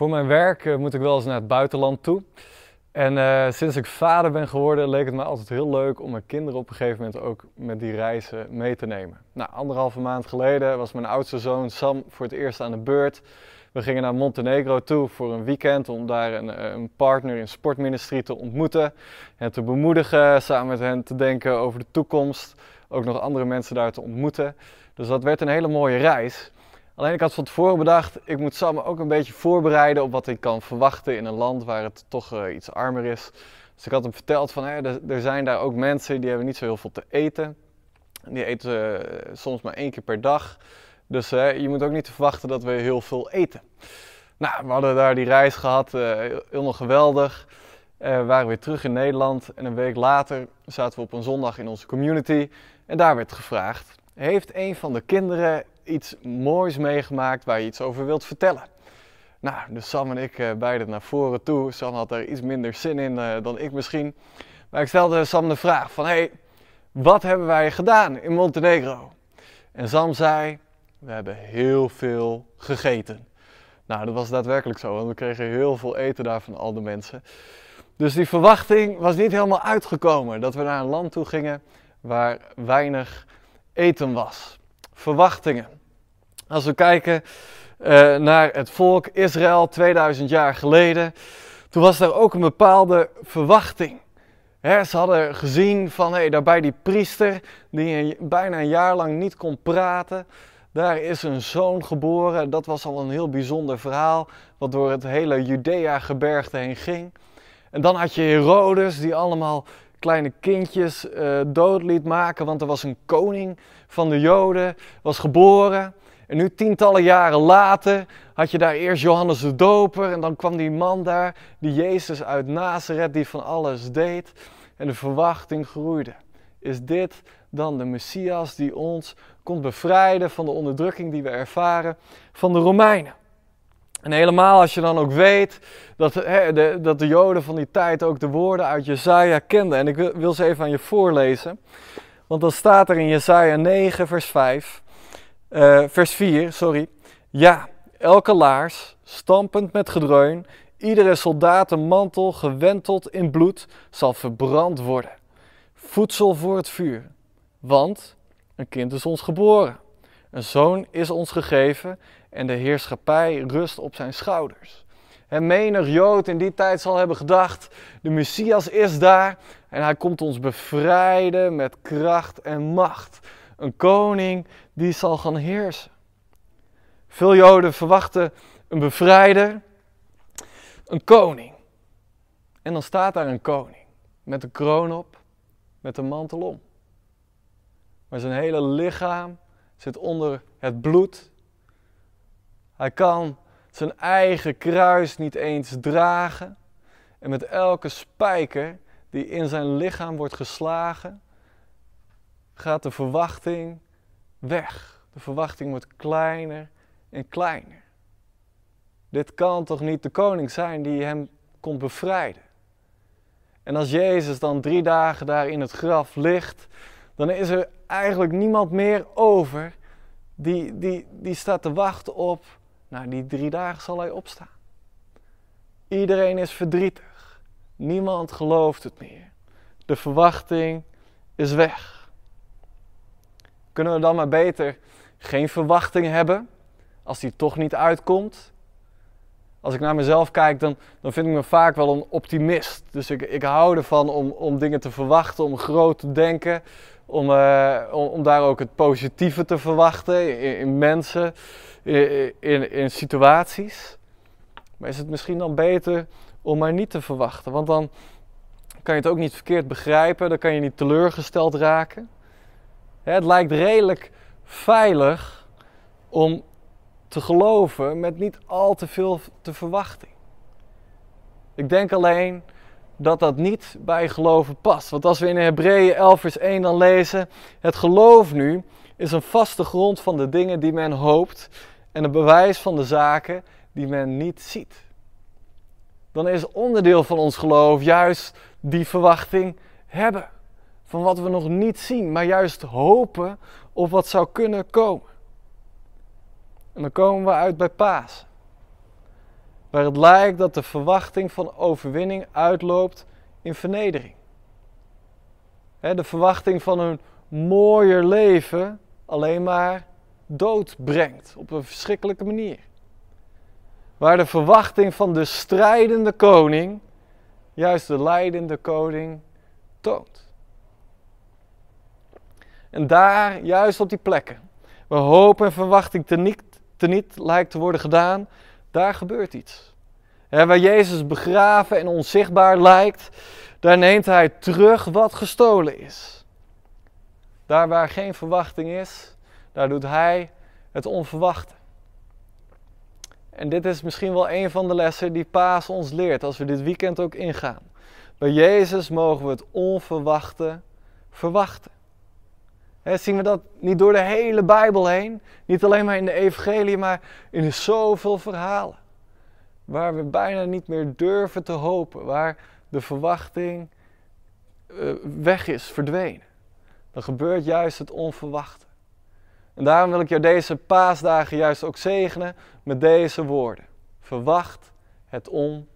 Voor mijn werk eh, moet ik wel eens naar het buitenland toe. En eh, sinds ik vader ben geworden, leek het me altijd heel leuk om mijn kinderen op een gegeven moment ook met die reizen mee te nemen. Nou, anderhalve maand geleden was mijn oudste zoon Sam voor het eerst aan de beurt. We gingen naar Montenegro toe voor een weekend om daar een, eh, een partner in sportministerie te ontmoeten. En te bemoedigen, samen met hen te denken over de toekomst. Ook nog andere mensen daar te ontmoeten. Dus dat werd een hele mooie reis. Alleen ik had van tevoren bedacht, ik moet Sam ook een beetje voorbereiden op wat ik kan verwachten in een land waar het toch uh, iets armer is. Dus ik had hem verteld van, er zijn daar ook mensen die hebben niet zo heel veel te eten. Die eten uh, soms maar één keer per dag. Dus je moet ook niet verwachten dat we heel veel eten. Nou, we hadden daar die reis gehad, helemaal geweldig. we waren weer terug in Nederland en een week later zaten we op een zondag in onze community. En daar werd gevraagd, heeft een van de kinderen iets moois meegemaakt waar je iets over wilt vertellen. Nou, dus Sam en ik uh, beiden naar voren toe. Sam had daar iets minder zin in uh, dan ik misschien. Maar ik stelde Sam de vraag van, hey, wat hebben wij gedaan in Montenegro? En Sam zei, we hebben heel veel gegeten. Nou, dat was daadwerkelijk zo, want we kregen heel veel eten daar van al de mensen. Dus die verwachting was niet helemaal uitgekomen, dat we naar een land toe gingen waar weinig eten was. Verwachtingen. Als we kijken uh, naar het volk Israël 2000 jaar geleden, toen was er ook een bepaalde verwachting. Ze hadden gezien van hey, daarbij die priester die een, bijna een jaar lang niet kon praten. Daar is een zoon geboren. Dat was al een heel bijzonder verhaal, wat door het hele Judea-gebergte heen ging. En dan had je Herodes, die allemaal kleine kindjes uh, dood liet maken, want er was een koning van de Joden, was geboren. En nu tientallen jaren later had je daar eerst Johannes de Doper en dan kwam die man daar, die Jezus uit Nazareth, die van alles deed. En de verwachting groeide. Is dit dan de Messias die ons komt bevrijden van de onderdrukking die we ervaren van de Romeinen? En helemaal als je dan ook weet dat, de, dat de Joden van die tijd ook de woorden uit Jesaja kenden. En ik wil, wil ze even aan je voorlezen. Want dan staat er in Jesaja 9, vers 5, uh, vers 4, sorry. Ja, elke laars, stampend met gedreun, iedere soldatenmantel gewenteld in bloed, zal verbrand worden. Voedsel voor het vuur. Want een kind is ons geboren, een zoon is ons gegeven en de heerschappij rust op zijn schouders. En menig Jood in die tijd zal hebben gedacht: de Messias is daar en hij komt ons bevrijden met kracht en macht. Een koning die zal gaan heersen. Veel Joden verwachten een bevrijder, een koning. En dan staat daar een koning met een kroon op, met een mantel om. Maar zijn hele lichaam zit onder het bloed. Hij kan zijn eigen kruis niet eens dragen. En met elke spijker die in zijn lichaam wordt geslagen, gaat de verwachting weg. De verwachting wordt kleiner en kleiner. Dit kan toch niet de koning zijn die hem komt bevrijden? En als Jezus dan drie dagen daar in het graf ligt, dan is er eigenlijk niemand meer over die, die, die staat te wachten op, nou die drie dagen zal hij opstaan. Iedereen is verdrietig. Niemand gelooft het meer. De verwachting is weg. Kunnen we dan maar beter geen verwachting hebben als die toch niet uitkomt? Als ik naar mezelf kijk, dan, dan vind ik me vaak wel een optimist. Dus ik, ik hou ervan om, om dingen te verwachten, om groot te denken, om, uh, om, om, daar ook het positieve te verwachten in, mensen, in, in, situaties. Maar is het misschien dan beter om maar niet te verwachten? Want dan kan je het ook niet verkeerd begrijpen, dan kan je niet teleurgesteld raken. Het lijkt redelijk veilig om te geloven met niet al te veel te verwachting. Ik denk alleen dat dat niet bij geloven past. Want als we in Hebreeën 11 vers 1 dan lezen, het geloof nu is een vaste grond van de dingen die men hoopt en een bewijs van de zaken die men niet ziet. Dan is onderdeel van ons geloof juist die verwachting hebben van wat we nog niet zien, maar juist hopen op wat zou kunnen komen. En dan komen we uit bij Paas. Waar het lijkt dat de verwachting van overwinning uitloopt in vernedering. de verwachting van een mooier leven alleen maar dood brengt op een verschrikkelijke manier. Waar de verwachting van de strijdende koning juist de leidende koning toont. En daar, juist op die plekken, waar hoop en verwachting teniet, teniet lijkt te worden gedaan, daar gebeurt iets. waar Jezus begraven en onzichtbaar lijkt, daar neemt hij terug wat gestolen is. Daar waar geen verwachting is, daar doet hij het onverwachte. En dit is misschien wel een van de lessen die Paas ons leert als we dit weekend ook ingaan. Bij Jezus mogen we het onverwachte verwachten. Zien we dat niet door de hele Bijbel heen? Niet alleen maar in de evangelie, maar in zoveel verhalen. Waar we bijna niet meer durven te hopen. Waar de verwachting uh, weg is, verdwenen. Dan gebeurt juist het onverwachte. En daarom wil ik jou deze paasdagen juist ook zegenen met deze woorden. Verwacht het onverwachte.